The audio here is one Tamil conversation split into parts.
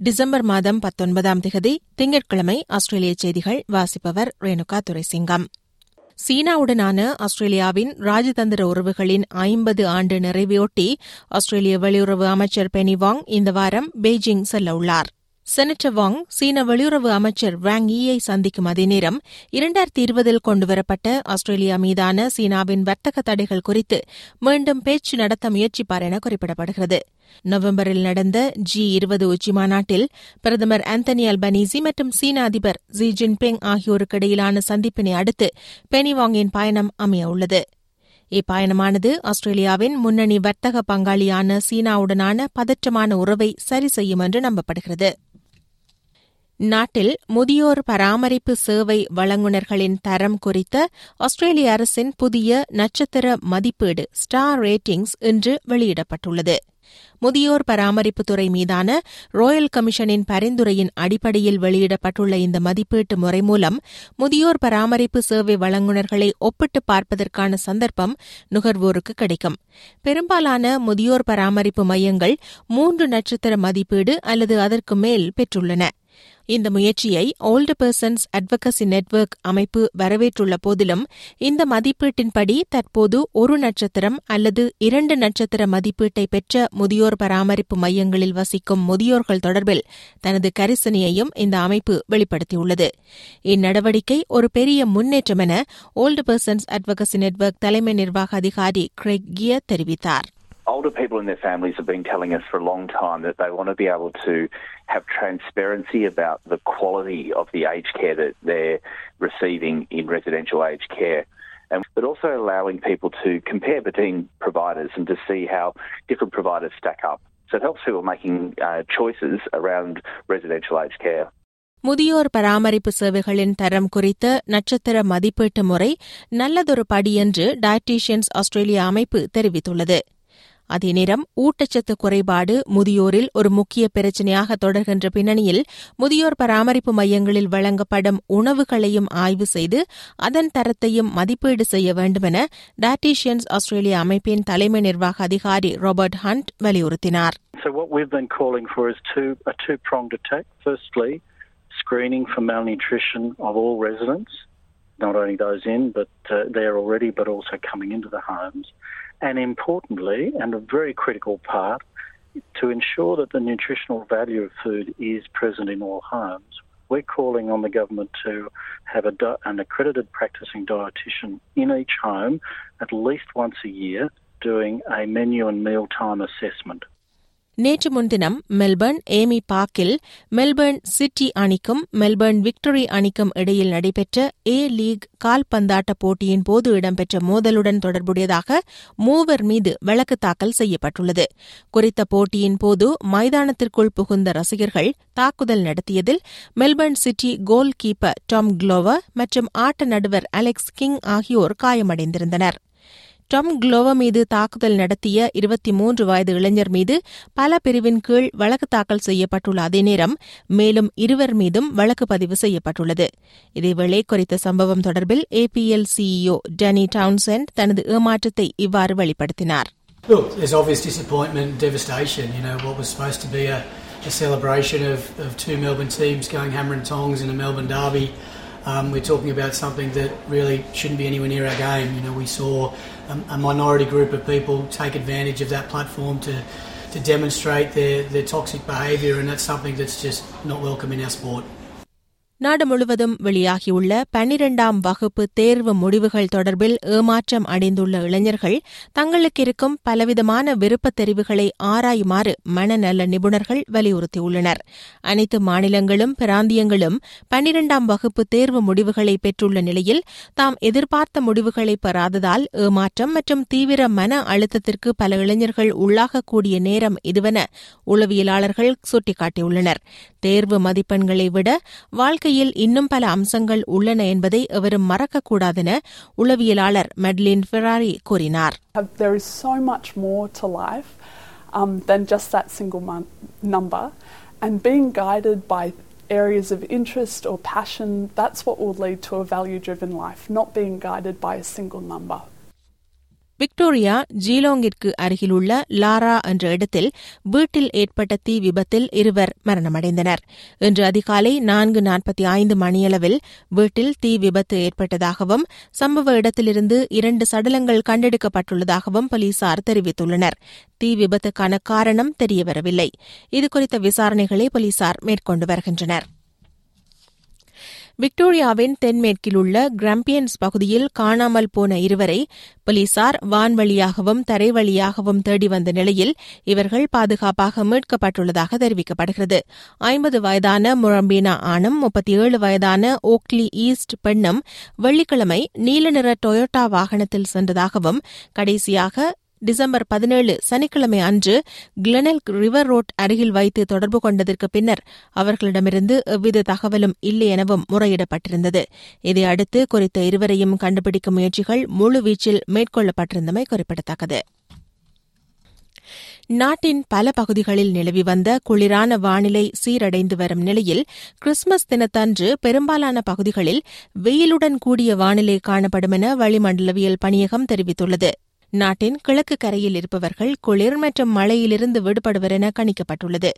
டிசம்பர் மாதம் பத்தொன்பதாம் திகதி திங்கட்கிழமை ஆஸ்திரேலிய செய்திகள் வாசிப்பவர் ரேணுகா துரைசிங்கம். சீனாவுடனான ஆஸ்திரேலியாவின் ராஜதந்திர உறவுகளின் ஐம்பது ஆண்டு நிறைவையொட்டி ஆஸ்திரேலிய வெளியுறவு அமைச்சர் பெனிவாங் இந்த வாரம் பெய்ஜிங் செல்லவுள்ளார். செனட்டர் வாங் சீன வெளியுறவு அமைச்சர் வாங் ஈயை சந்திக்கும் அதே நேரம் இரண்டாயிரத்தி இருபதில் கொண்டுவரப்பட்ட ஆஸ்திரேலியா மீதான சீனாவின் வர்த்தக தடைகள் குறித்து மீண்டும் பேச்சு நடத்த முயற்சிப்பார் என குறிப்பிடப்படுகிறது. நவம்பரில் நடந்த ஜி இருபது உச்சி மாநாட்டில் பிரதமர் ஆந்தனி அல்பனீசி மற்றும் சீன அதிபர் ஜி ஜின்பிங் ஆகியோருக்கு இடையிலான சந்திப்பினை அடுத்து பெனிவாங்கின் பயணம் அமைய உள்ளது. இப்பயணமானது ஆஸ்திரேலியாவின் முன்னணி வர்த்தக பங்காளியான சீனாவுடனான பதற்றமான உறவை சரி செய்யும் என்று நம்பப்படுகிறது. நாட்டில் முதியோர் பராமரிப்பு சேவை வழங்குநர்களின் தரம் குறித்த ஆஸ்திரேலிய அரசின் புதிய நட்சத்திர மதிப்பீடு ஸ்டார் ரேட்டிங்ஸ் இன்று வெளியிடப்பட்டுள்ளது. முதியோர் பராமரிப்பு துறை மீதான ராயல் கமிஷனின் பரிந்துரையின் அடிப்படையில் வெளியிடப்பட்டுள்ள இந்த மதிப்பீட்டு முறை மூலம் முதியோர் பராமரிப்பு சேவை வழங்குநர்களை ஒப்பிட்டு பார்ப்பதற்கான சந்தர்ப்பம் நுகர்வோருக்கு கிடைக்கும். பெரும்பாலான முதியோர் பராமரிப்பு மையங்கள் மூன்று நட்சத்திர மதிப்பீடு அல்லது அதற்கு மேல் பெற்றுள்ளன. இந்த முயற்சியை ஓல்டு பர்சன்ஸ் அட்வொகசி நெட்வொர்க் அமைப்பு வரவேற்றுள்ள போதிலும் இந்த மதிப்பீட்டின்படி தற்போது ஒரு நட்சத்திரம் அல்லது இரண்டு நட்சத்திர மதிப்பீட்டை பெற்ற முதியோர் பராமரிப்பு மையங்களில் வசிக்கும் முதியோர்கள் தொடர்பில் தனது கரிசனையையும் இந்த அமைப்பு வெளிப்படுத்தியுள்ளது. இந்நடவடிக்கை ஒரு பெரிய முன்னேற்றம் என ஓல்டு பர்சன்ஸ் அட்வொகசி நெட்வொர்க் தலைமை நிர்வாக அதிகாரி கிரெக் கியர் தெரிவித்தார். older people and their families have been telling us for a long time that they want to be able to have transparency about the quality of the aged care that they're receiving in residential aged care. And, but also allowing people to compare between providers and to see how different providers stack up. So it helps people making uh, choices around residential aged care. முதியோர் பராமரிப்பு சேவைகளின் தரம் குறித்த நட்சத்திர மதிப்பீட்டு முறை நல்லதொரு படி என்று டயட்டீஷியன்ஸ் ஆஸ்திரேலியா அமைப்பு தெரிவித்துள்ளது அதே நேரம் ஊட்டச்சத்து குறைபாடு முதியோரில் ஒரு முக்கிய பிரச்சினையாக தொடர்கின்ற பின்னணியில் முதியோர் பராமரிப்பு மையங்களில் வழங்கப்படும் உணவுகளையும் ஆய்வு செய்து அதன் தரத்தையும் மதிப்பீடு செய்ய வேண்டுமென டாட்டிஷியன்ஸ் ஆஸ்திரேலியா அமைப்பின் தலைமை நிர்வாக அதிகாரி ராபர்ட் ஹண்ட் வலியுறுத்தினார் So what we've been calling for is two, a two-pronged attack. Firstly, screening for malnutrition of all residents, not only those in, but uh, there already, but also coming into the homes. And importantly, and a very critical part, to ensure that the nutritional value of food is present in all homes. We're calling on the government to have an accredited practicing dietitian in each home at least once a year doing a menu and mealtime assessment. நேற்று முன்தினம் மெல்பர்ன் ஏமி பார்க்கில் மெல்பர்ன் சிட்டி அணிக்கும் மெல்பர்ன் விக்டரி அணிக்கும் இடையில் நடைபெற்ற ஏ லீக் கால்பந்தாட்ட போட்டியின் போது இடம்பெற்ற மோதலுடன் தொடர்புடையதாக மூவர் மீது வழக்கு தாக்கல் செய்யப்பட்டுள்ளது. குறித்த போட்டியின் போது மைதானத்திற்குள் புகுந்த ரசிகர்கள் தாக்குதல் நடத்தியதில் Melbourne City goalkeeper Tom Glover மற்றும் ஆட்ட நடுவர் அலெக்ஸ் கிங் ஆகியோர் காயமடைந்திருந்தனர். டம் குளோவ மீது தாக்குதல் நடத்திய இருபத்தி மூன்று வயது இளைஞர் மீது பல பிரிவின் கீழ் வழக்கு தாக்கல் செய்யப்பட்டுள்ள அதே நேரம் மேலும் இருவர் மீதும் வழக்கு பதிவு செய்யப்பட்டுள்ளது இதேவேளை குறித்த சம்பவம் தொடர்பில் ஏபிஎல் சிஇஓ டனி டவுன்சென்ட் தனது ஏமாற்றத்தை இவ்வாறு வெளிப்படுத்தினார் Look, there's obvious disappointment and devastation. You know, what was supposed to be a, a celebration of, of two Melbourne teams going hammer and tongs in a Melbourne derby. Um, we're talking about something that really shouldn't be anywhere near our game. You know, we saw a, a minority group of people take advantage of that platform to, to demonstrate their, their toxic behaviour, and that's something that's just not welcome in our sport. நாடு முழுவதும் வெளியாகியுள்ள பன்னிரண்டாம் வகுப்பு தேர்வு முடிவுகள் தொடர்பில் ஏமாற்றம் அடைந்துள்ள இளைஞர்கள் தங்களுக்கு இருக்கும் பலவிதமான விருப்பத் தெரிவுகளை ஆராயுமாறு மனநல நிபுணர்கள் வலியுறுத்தியுள்ளனர். அனைத்து மாநிலங்களும் பிராந்தியங்களும் பன்னிரண்டாம் வகுப்பு தேர்வு முடிவுகளை பெற்றுள்ள நிலையில் தாம் எதிர்பார்த்த முடிவுகளை பெறாததால் ஏமாற்றம் மற்றும் தீவிர மன அழுத்தத்திற்கு பல இளைஞர்கள் உள்ளாகக்கூடிய நேரம் இதுவென உளவியலாளர்கள் சுட்டிக்காட்டியுள்ளனர். தேர்வு மதிப்பெண்களை விட வாழ்க்கை வாழ்க்கையில் இன்னும் பல அம்சங்கள் உள்ளன என்பதை எவரும் மறக்கக்கூடாதென உளவியலாளர் மெட்லின் ஃபெராரி கூறினார் There is so much more to life um, than just that single month number, and being guided by areas of interest or passion, that's what will lead to a value driven life, not being guided by a single number. Victoria ஜீலோங்கிற்கு அருகிலுள்ள லாரா என்ற இடத்தில் வீட்டில் ஏற்பட்ட தீ விபத்தில் இருவர் மரணமடைந்தனர். இன்று அதிகாலை நான்கு நாற்பத்தி ஐந்து மணியளவில் வீட்டில் தீ விபத்து ஏற்பட்டதாகவும் சம்பவ இடத்திலிருந்து இரண்டு சடலங்கள் கண்டெடுக்கப்பட்டுள்ளதாகவும் போலீசார் தெரிவித்துள்ளனர். தீ விபத்துக்கான காரணம் தெரியவரவில்லை. இதுகுறித்த விசாரணைகளை போலீசார் மேற்கொண்டு வருகின்றனர். விக்டோரியாவின் தென்மேற்கில் உள்ள கிராம்பியன்ஸ் பகுதியில் காணாமல் போன இருவரை போலீசார் வான்வழியாகவும் தரைவழியாகவும் தேடி வந்த நிலையில் இவர்கள் பாதுகாப்பாக மீட்கப்பட்டுள்ளதாக தெரிவிக்கப்படுகிறது. ஐம்பது வயதான முரம்பீனா ஆணும் முப்பத்தி ஏழு வயதான ஓக்லி ஈஸ்ட் பெண்ணும் வெள்ளிக்கிழமை நீல நிற டொயோட்டா வாகனத்தில் சென்றதாகவும் கடைசியாக டிசம்பர் பதினேழு சனிக்கிழமை அன்று கிளனெல் ரிவர் ரோட் அருகில் வைத்து தொடர்பு கொண்டதற்கு பின்னர் அவர்களிடமிருந்து எவ்வித தகவலும் இல்லை எனவும் முறையிடப்பட்டிருந்தது. இதையடுத்து குறித்த இருவரையும் கண்டுபிடிக்கும் முயற்சிகள் முழுவீச்சில் மேற்கொள்ளப்பட்டிருந்தமை குறிப்பிடத்தக்கது. நாட்டின் பல பகுதிகளில் நிலவி வந்த குளிரான வானிலை சீரடைந்து வரும் நிலையில் கிறிஸ்துமஸ் தினத்தன்று பெரும்பாலான பகுதிகளில் வெயிலுடன் கூடிய வானிலை காணப்படும் என வளிமண்டலவியல் பணியகம் தெரிவித்துள்ளது. நாட்டின் கிழக்கு கரையில் இருப்பவர்கள் குளிர் மற்றும் மழையிலிருந்து விடுபடுவர் என கணிக்கப்பட்டுள்ளது.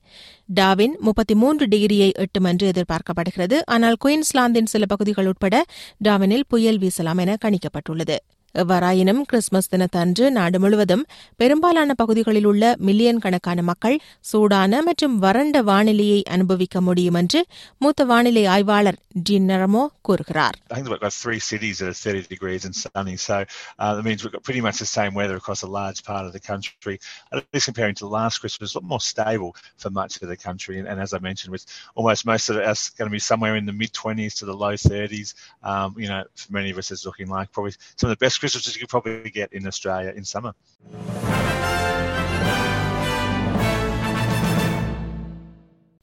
டாவின் முப்பத்தி மூன்று டிகிரியை எட்டும் என்று எதிர்பார்க்கப்படுகிறது. ஆனால் குயின்ஸ்லாந்தின் சில பகுதிகள் உட்பட டாவினில் புயல் வீசலாம் என கணிக்கப்பட்டுள்ளது. எவ்வாறாயினும் கிறிஸ்துமஸ் தினத்தன்று நாடு முழுவதும் பெரும்பாலான பகுதிகளில் உள்ள மில்லியன் கணக்கான மக்கள் சூடான மற்றும் வறண்ட வானிலையை அனுபவிக்க முடியும் என்று மூத்த வானிலை ஆய்வாளர் ஜின் நரமோ கூறுகிறார் I think we've got three cities that are 30 degrees and sunny, so uh, that means we've got pretty much the same weather across a large part of the country. At least comparing to the last Christmas, a lot more stable for much of the country. And, and as I mentioned, with almost most of us going to be somewhere in the mid 20s to the low 30s, um, you know, for many of us, it's looking like probably some of the best Christmases you could probably get in Australia in summer.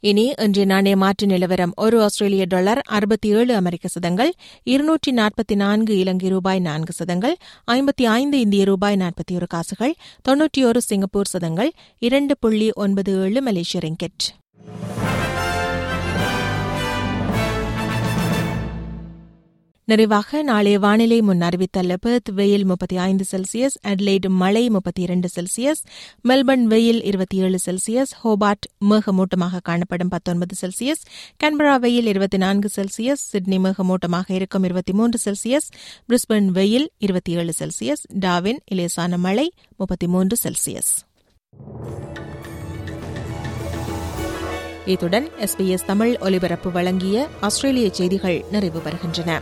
இனி இன்றைய நாணய மாற்று நிலவரம் ஒரு ஆஸ்திரேலிய டாலர் அறுபத்தி ஏழு அமெரிக்க சதங்கள் இருநூற்றி நாற்பத்தி நான்கு இலங்கை ரூபாய் நான்கு சதங்கள் ஐம்பத்தி ஐந்து இந்திய ரூபாய் நாற்பத்தி ஒரு காசுகள் தொன்னூற்றி ஒரு சிங்கப்பூர் சதங்கள் இரண்டு புள்ளி ஒன்பது ஏழு மலேசிய ரிங்கெட் நிறைவாக நாளைய வானிலை முன் அறிவித்த பெர்த் வெயில் முப்பத்தி ஐந்து செல்சியஸ் அட்லைட் மழை முப்பத்தி இரண்டு செல்சியஸ் மெல்பர்ன் வெயில் இருபத்தி ஏழு செல்சியஸ் ஹோபார்ட் மேகமூட்டமாக காணப்படும் பத்தொன்பது செல்சியஸ் கன்பரா வெயில் இருபத்தி நான்கு செல்சியஸ் சிட்னி மேகமூட்டமாக இருக்கும் இருபத்தி மூன்று செல்சியஸ் பிரிஸ்பன் வெயில் இருபத்தி ஏழு செல்சியஸ் டாவின் இலேசான மழை முப்பத்தி மூன்று செல்சியஸ். இத்துடன் எஸ்பிஎஸ் தமிழ் ஒலிபரப்பு வழங்கிய ஆஸ்திரேலிய செய்திகள் நிறைவு பெறுகின்றன.